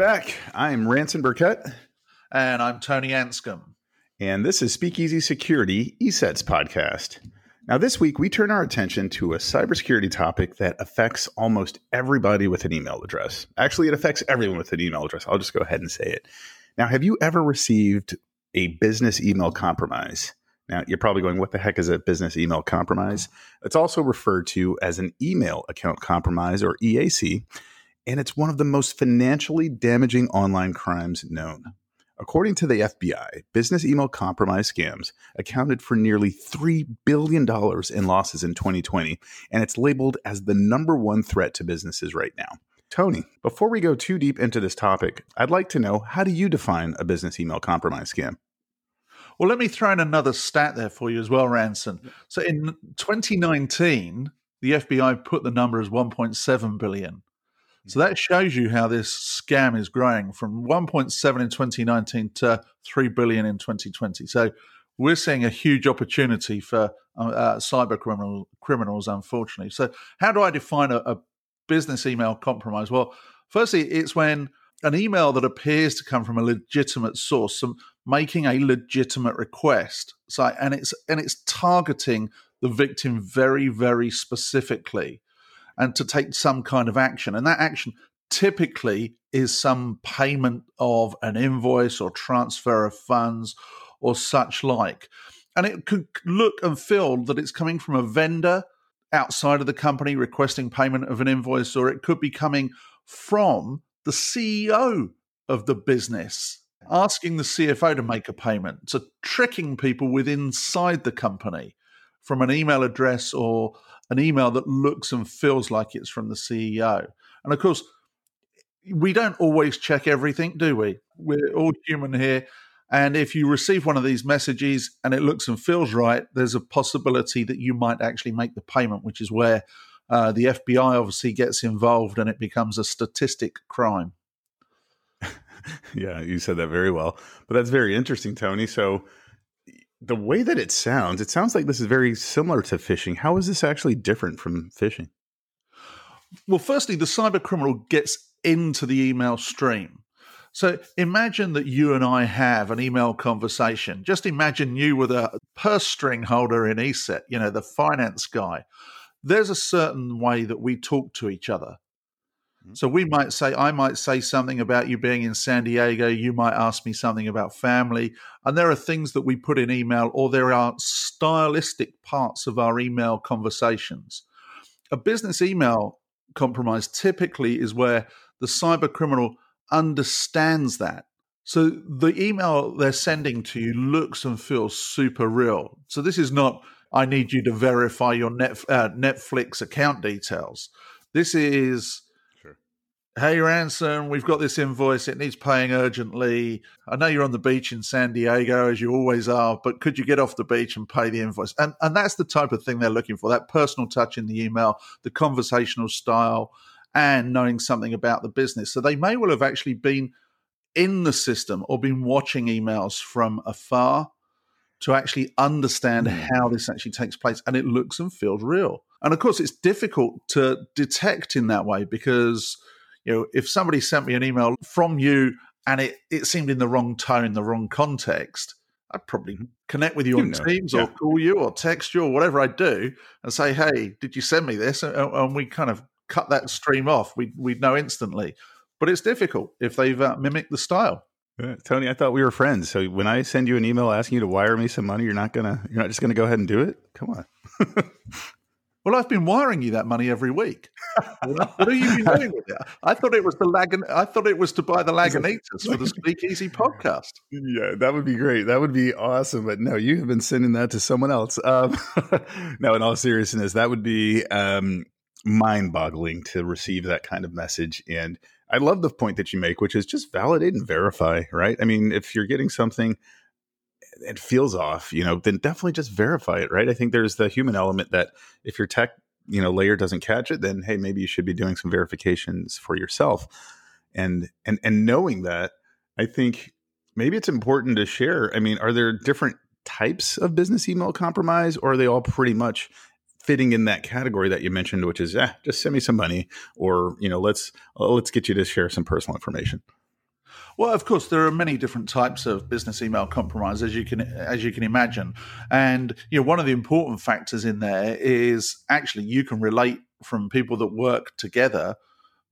back. I'm Ranson Burkett. And I'm Tony Anscombe. And this is Speakeasy Security ESET's podcast. Now, this week we turn our attention to a cybersecurity topic that affects almost everybody with an email address. Actually, it affects everyone with an email address. I'll just go ahead and say it. Now, have you ever received a business email compromise? Now, you're probably going, what the heck is a business email compromise? It's also referred to as an email account compromise or EAC and it's one of the most financially damaging online crimes known. According to the FBI, business email compromise scams accounted for nearly $3 billion in losses in 2020, and it's labeled as the number one threat to businesses right now. Tony, before we go too deep into this topic, I'd like to know how do you define a business email compromise scam? Well, let me throw in another stat there for you as well, Ranson. So in 2019, the FBI put the number as 1.7 billion. So that shows you how this scam is growing from 1.7 in 2019 to 3 billion in 2020. So we're seeing a huge opportunity for uh, uh, cyber criminal, criminals, unfortunately. So how do I define a, a business email compromise? Well, firstly, it's when an email that appears to come from a legitimate source, some making a legitimate request. So and it's and it's targeting the victim very, very specifically and to take some kind of action. And that action typically is some payment of an invoice or transfer of funds or such like. And it could look and feel that it's coming from a vendor outside of the company requesting payment of an invoice, or it could be coming from the CEO of the business asking the CFO to make a payment. So tricking people with inside the company from an email address or an email that looks and feels like it's from the CEO. And of course, we don't always check everything, do we? We're all human here. And if you receive one of these messages and it looks and feels right, there's a possibility that you might actually make the payment, which is where uh, the FBI obviously gets involved and it becomes a statistic crime. yeah, you said that very well. But that's very interesting, Tony. So the way that it sounds, it sounds like this is very similar to phishing. How is this actually different from phishing? Well, firstly, the cyber criminal gets into the email stream. So imagine that you and I have an email conversation. Just imagine you with a purse string holder in ESET, you know, the finance guy. There's a certain way that we talk to each other. Mm-hmm. So we might say, I might say something about you being in San Diego. You might ask me something about family. And there are things that we put in email, or there are stylistic parts of our email conversations. A business email compromise typically is where the cyber criminal understands that. So the email they're sending to you looks and feels super real. So this is not, I need you to verify your uh, Netflix account details. This is, Hey, Ranson, we've got this invoice. It needs paying urgently. I know you're on the beach in San Diego, as you always are, but could you get off the beach and pay the invoice? And, and that's the type of thing they're looking for that personal touch in the email, the conversational style, and knowing something about the business. So they may well have actually been in the system or been watching emails from afar to actually understand hmm. how this actually takes place. And it looks and feels real. And of course, it's difficult to detect in that way because you know, if somebody sent me an email from you and it, it seemed in the wrong tone, the wrong context, I'd probably mm-hmm. connect with you, you on know. Teams yeah. or call you or text you or whatever I do and say, hey, did you send me this? And, and we kind of cut that stream off. We, we'd know instantly. But it's difficult if they've uh, mimicked the style. Tony, I thought we were friends. So when I send you an email asking you to wire me some money, you're not gonna, you're not just gonna go ahead and do it. Come on. Well, I've been wiring you that money every week. what have you been doing with it? I thought it was the Lagan. I thought it was to buy the Lagunitas for the Speakeasy podcast. Yeah, that would be great. That would be awesome. But no, you have been sending that to someone else. Um, no, in all seriousness, that would be um, mind-boggling to receive that kind of message. And I love the point that you make, which is just validate and verify. Right? I mean, if you're getting something it feels off, you know, then definitely just verify it, right? I think there's the human element that if your tech, you know, layer doesn't catch it, then hey, maybe you should be doing some verifications for yourself. And and and knowing that, I think maybe it's important to share. I mean, are there different types of business email compromise or are they all pretty much fitting in that category that you mentioned which is yeah just send me some money or you know let's let's get you to share some personal information Well, of course, there are many different types of business email compromise, as you can as you can imagine, and you know one of the important factors in there is actually you can relate from people that work together,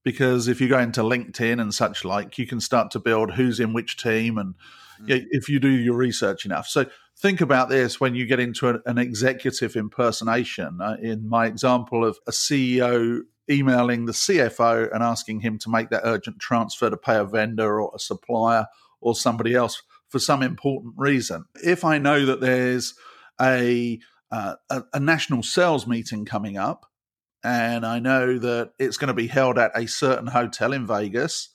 because if you go into LinkedIn and such like, you can start to build who's in which team, and mm. you know, if you do your research enough. So think about this when you get into an, an executive impersonation. Uh, in my example of a CEO emailing the CFO and asking him to make that urgent transfer to pay a vendor or a supplier or somebody else for some important reason. If I know that there's a, uh, a, a national sales meeting coming up, and I know that it's going to be held at a certain hotel in Vegas,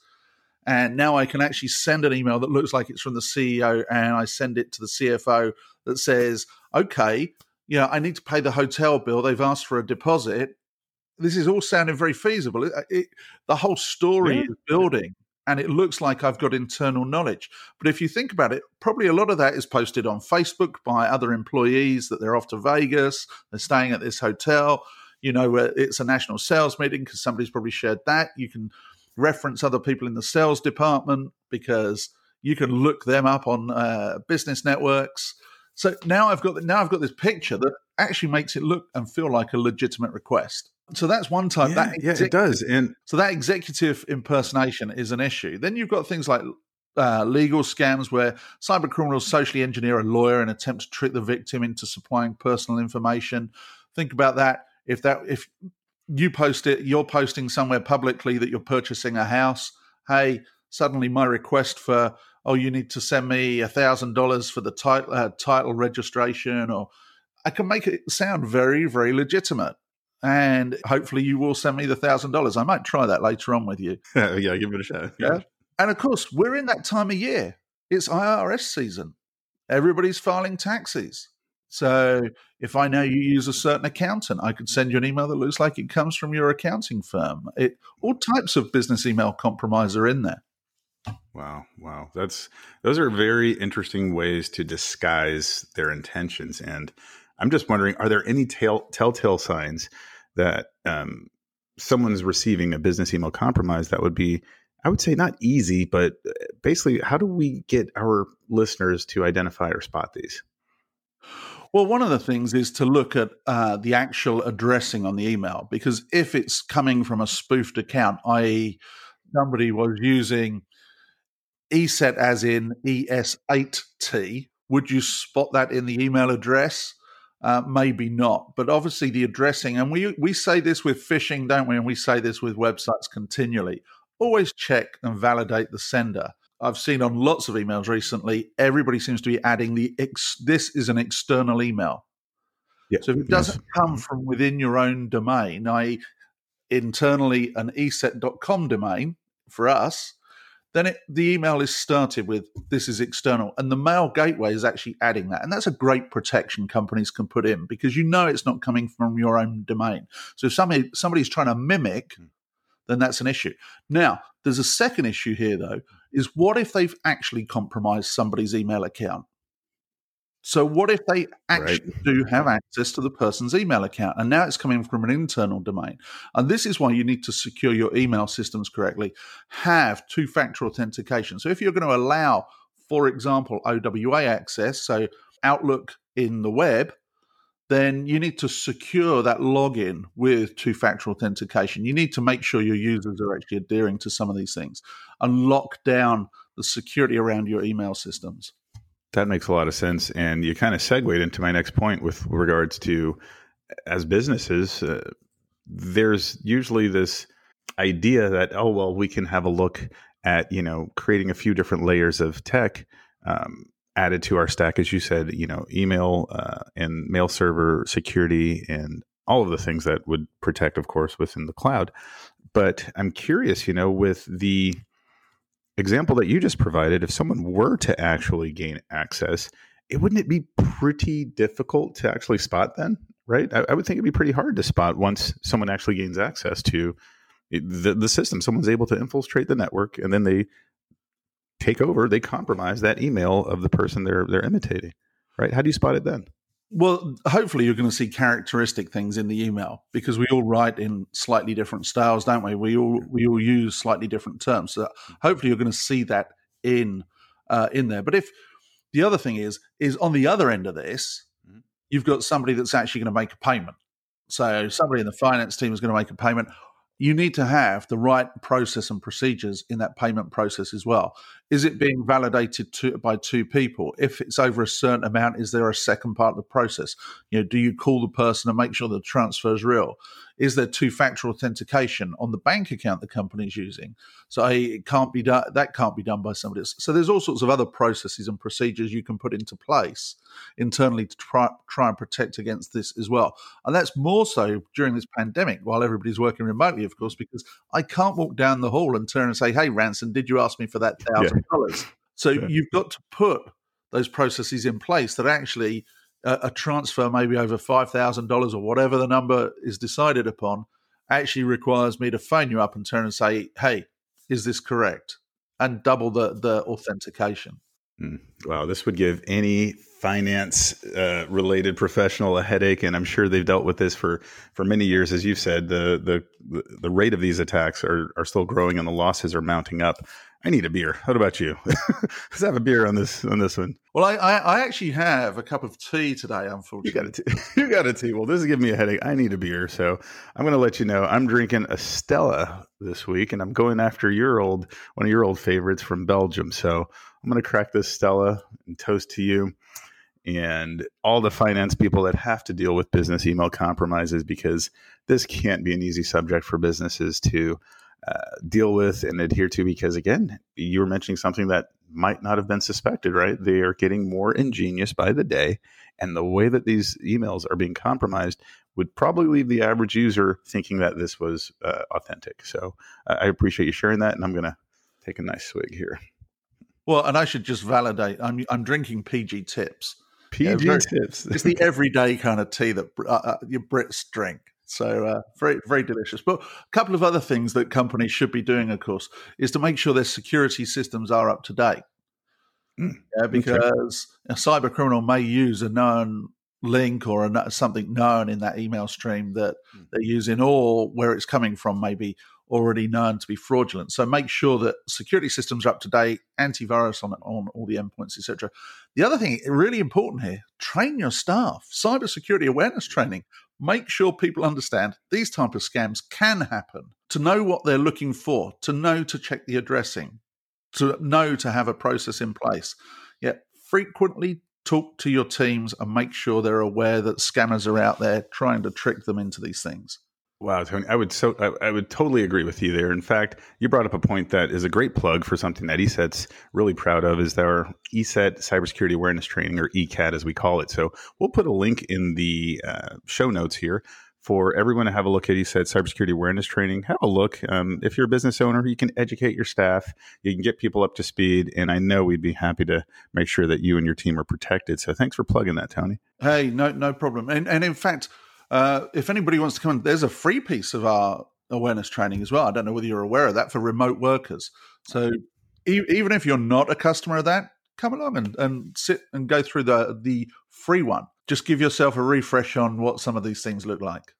and now I can actually send an email that looks like it's from the CEO, and I send it to the CFO that says, "Okay, you know, I need to pay the hotel bill. They've asked for a deposit this is all sounding very feasible. It, it, the whole story yeah. is building and it looks like I've got internal knowledge. But if you think about it, probably a lot of that is posted on Facebook by other employees that they're off to Vegas, they're staying at this hotel. You know, it's a national sales meeting because somebody's probably shared that. You can reference other people in the sales department because you can look them up on uh, business networks. So now I've got now I've got this picture that actually makes it look and feel like a legitimate request. So that's one type. Yeah, that yeah, it does. And so that executive impersonation is an issue. Then you've got things like uh, legal scams where cyber criminals socially engineer a lawyer and attempt to trick the victim into supplying personal information. Think about that. If that if you post it, you're posting somewhere publicly that you're purchasing a house. Hey, suddenly my request for oh, you need to send me a thousand dollars for the title uh, title registration, or I can make it sound very very legitimate and hopefully you will send me the thousand dollars. I might try that later on with you. yeah, give it a shot. Yeah. And of course, we're in that time of year. It's IRS season. Everybody's filing taxes. So if I know you use a certain accountant, I could send you an email that looks like it comes from your accounting firm. It, all types of business email compromise are in there. Wow, wow. That's those are very interesting ways to disguise their intentions. And I'm just wondering, are there any tell, telltale signs that um, someone's receiving a business email compromise, that would be, I would say, not easy, but uh, basically, how do we get our listeners to identify or spot these? Well, one of the things is to look at uh, the actual addressing on the email because if it's coming from a spoofed account, i.e., somebody was using ESET as in ES8T, would you spot that in the email address? Uh, maybe not. But obviously, the addressing, and we we say this with phishing, don't we? And we say this with websites continually. Always check and validate the sender. I've seen on lots of emails recently, everybody seems to be adding the ex- this is an external email. Yeah, so if it doesn't yes. come from within your own domain, i.e., internally an eset.com domain for us, then it, the email is started with this is external and the mail gateway is actually adding that and that's a great protection companies can put in because you know it's not coming from your own domain. So if somebody somebody's trying to mimic hmm. then that's an issue. Now there's a second issue here though is what if they've actually compromised somebody's email account so, what if they actually right. do have access to the person's email account? And now it's coming from an internal domain. And this is why you need to secure your email systems correctly. Have two factor authentication. So, if you're going to allow, for example, OWA access, so Outlook in the web, then you need to secure that login with two factor authentication. You need to make sure your users are actually adhering to some of these things and lock down the security around your email systems. That makes a lot of sense. And you kind of segued into my next point with regards to as businesses, uh, there's usually this idea that, oh, well, we can have a look at, you know, creating a few different layers of tech um, added to our stack, as you said, you know, email uh, and mail server security and all of the things that would protect, of course, within the cloud. But I'm curious, you know, with the example that you just provided, if someone were to actually gain access, it wouldn't it be pretty difficult to actually spot then, right? I, I would think it'd be pretty hard to spot once someone actually gains access to the, the system. Someone's able to infiltrate the network and then they take over, they compromise that email of the person they're they're imitating. Right? How do you spot it then? Well, hopefully you're going to see characteristic things in the email because we all write in slightly different styles, don't we? We all we all use slightly different terms. So hopefully you're going to see that in uh, in there. But if the other thing is is on the other end of this, mm-hmm. you've got somebody that's actually going to make a payment. So somebody in the finance team is going to make a payment, you need to have the right process and procedures in that payment process as well. Is it being validated to, by two people? If it's over a certain amount, is there a second part of the process? You know, do you call the person and make sure the transfer is real? Is there two-factor authentication on the bank account the company is using? So it can't be done. That can't be done by somebody else. So there's all sorts of other processes and procedures you can put into place internally to try, try and protect against this as well. And that's more so during this pandemic, while everybody's working remotely, of course, because I can't walk down the hall and turn and say, "Hey, Ranson, did you ask me for that thousand dollars?" So yeah. you've got to put those processes in place that actually a, transfer maybe over $5,000 or whatever the number is decided upon actually requires me to phone you up and turn and say, hey, is this correct? And double the, the authentication. Mm. Wow, this would give any finance uh, related professional a headache, and I'm sure they've dealt with this for for many years. As you've said, the the the rate of these attacks are are still growing, and the losses are mounting up. I need a beer. What about you? Let's have a beer on this on this one. Well, I, I, I actually have a cup of tea today. Unfortunately, you got a tea. you got a tea. Well, this is giving me a headache. I need a beer, so I'm going to let you know. I'm drinking a Stella this week, and I'm going after your old one of your old favorites from Belgium. So I'm going to crack this Stella and toast to you and all the finance people that have to deal with business email compromises because this can't be an easy subject for businesses to uh, deal with and adhere to because again you were mentioning something that might not have been suspected right? They are getting more ingenious by the day and the way that these emails are being compromised would probably leave the average user thinking that this was uh, authentic. So uh, i appreciate you sharing that and i'm going to take a nice swig here well and i should just validate i'm, I'm drinking pg tips pg yeah, very, tips it's the everyday kind of tea that uh, uh, your brits drink so uh, very very delicious. But a couple of other things that companies should be doing, of course, is to make sure their security systems are up to date. Mm, yeah, because okay. a cyber criminal may use a known link or a, something known in that email stream that mm. they're using, or where it's coming from, maybe already known to be fraudulent. So make sure that security systems are up to date, antivirus on on all the endpoints, etc. The other thing, really important here, train your staff. Cybersecurity awareness training make sure people understand these type of scams can happen to know what they're looking for to know to check the addressing to know to have a process in place yet frequently talk to your teams and make sure they're aware that scammers are out there trying to trick them into these things Wow, Tony, I would so I, I, would totally agree with you there. In fact, you brought up a point that is a great plug for something that ESET's really proud of is our ESET Cybersecurity Awareness Training, or ECAT as we call it. So we'll put a link in the uh, show notes here for everyone to have a look at ESET Cybersecurity Awareness Training. Have a look. Um, if you're a business owner, you can educate your staff. You can get people up to speed, and I know we'd be happy to make sure that you and your team are protected. So thanks for plugging that, Tony. Hey, no, no problem. And, and in fact uh, if anybody wants to come in, there's a free piece of our awareness training as well. I don't know whether you're aware of that for remote workers. So e- even if you're not a customer of that, come along and, and sit and go through the the free one. Just give yourself a refresh on what some of these things look like.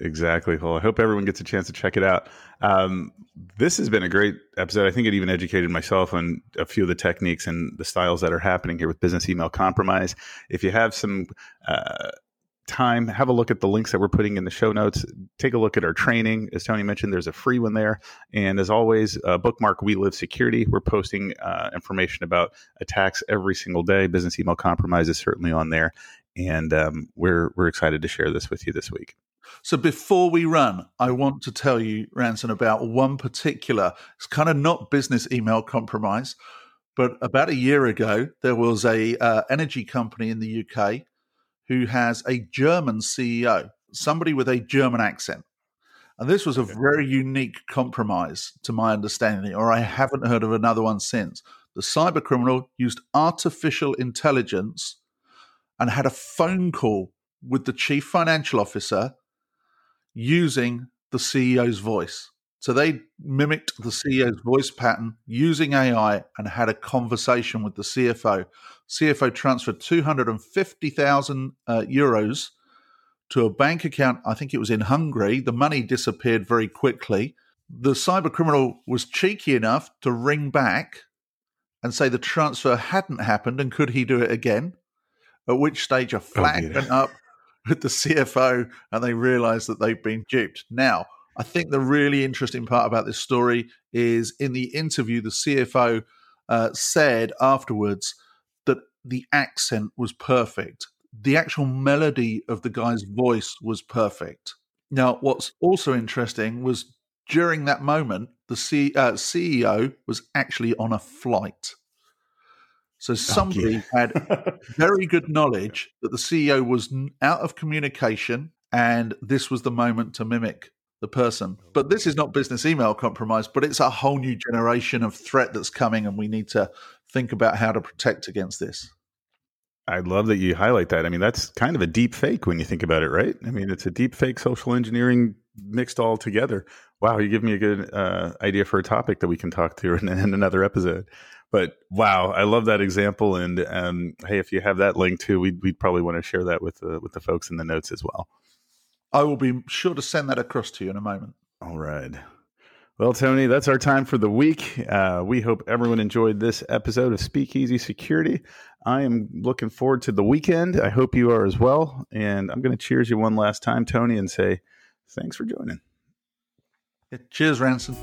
Exactly. Well, I hope everyone gets a chance to check it out. Um, this has been a great episode. I think it even educated myself on a few of the techniques and the styles that are happening here with business email compromise. If you have some uh, time, have a look at the links that we're putting in the show notes. Take a look at our training. As Tony mentioned, there's a free one there. And as always, uh, bookmark We Live Security. We're posting uh, information about attacks every single day. Business email compromise is certainly on there. And um, we're, we're excited to share this with you this week. So before we run, I want to tell you, Ranson, about one particular, it's kind of not business email compromise, but about a year ago, there was a uh, energy company in the UK who has a German CEO, somebody with a German accent. And this was a very unique compromise, to my understanding, or I haven't heard of another one since. The cyber criminal used artificial intelligence and had a phone call with the chief financial officer using the CEO's voice. So they mimicked the CEO's voice pattern using AI and had a conversation with the CFO. CFO transferred 250,000 uh, euros to a bank account. I think it was in Hungary. The money disappeared very quickly. The cyber criminal was cheeky enough to ring back and say the transfer hadn't happened and could he do it again? At which stage a flag oh, went up with the CFO and they realized that they've been duped. Now, I think the really interesting part about this story is in the interview, the CFO uh, said afterwards that the accent was perfect. The actual melody of the guy's voice was perfect. Now, what's also interesting was during that moment, the C- uh, CEO was actually on a flight. So somebody had very good knowledge that the CEO was out of communication and this was the moment to mimic the person. But this is not business email compromise, but it's a whole new generation of threat that's coming and we need to think about how to protect against this. I love that you highlight that. I mean, that's kind of a deep fake when you think about it, right? I mean, it's a deep fake social engineering mixed all together. Wow, you give me a good uh, idea for a topic that we can talk to in, in another episode. But wow, I love that example. And um, hey, if you have that link too, we'd, we'd probably want to share that with the, with the folks in the notes as well. I will be sure to send that across to you in a moment. All right. Well, Tony, that's our time for the week. Uh, we hope everyone enjoyed this episode of Speakeasy Security. I am looking forward to the weekend. I hope you are as well. And I'm going to cheers you one last time, Tony, and say thanks for joining. Cheers, Ranson.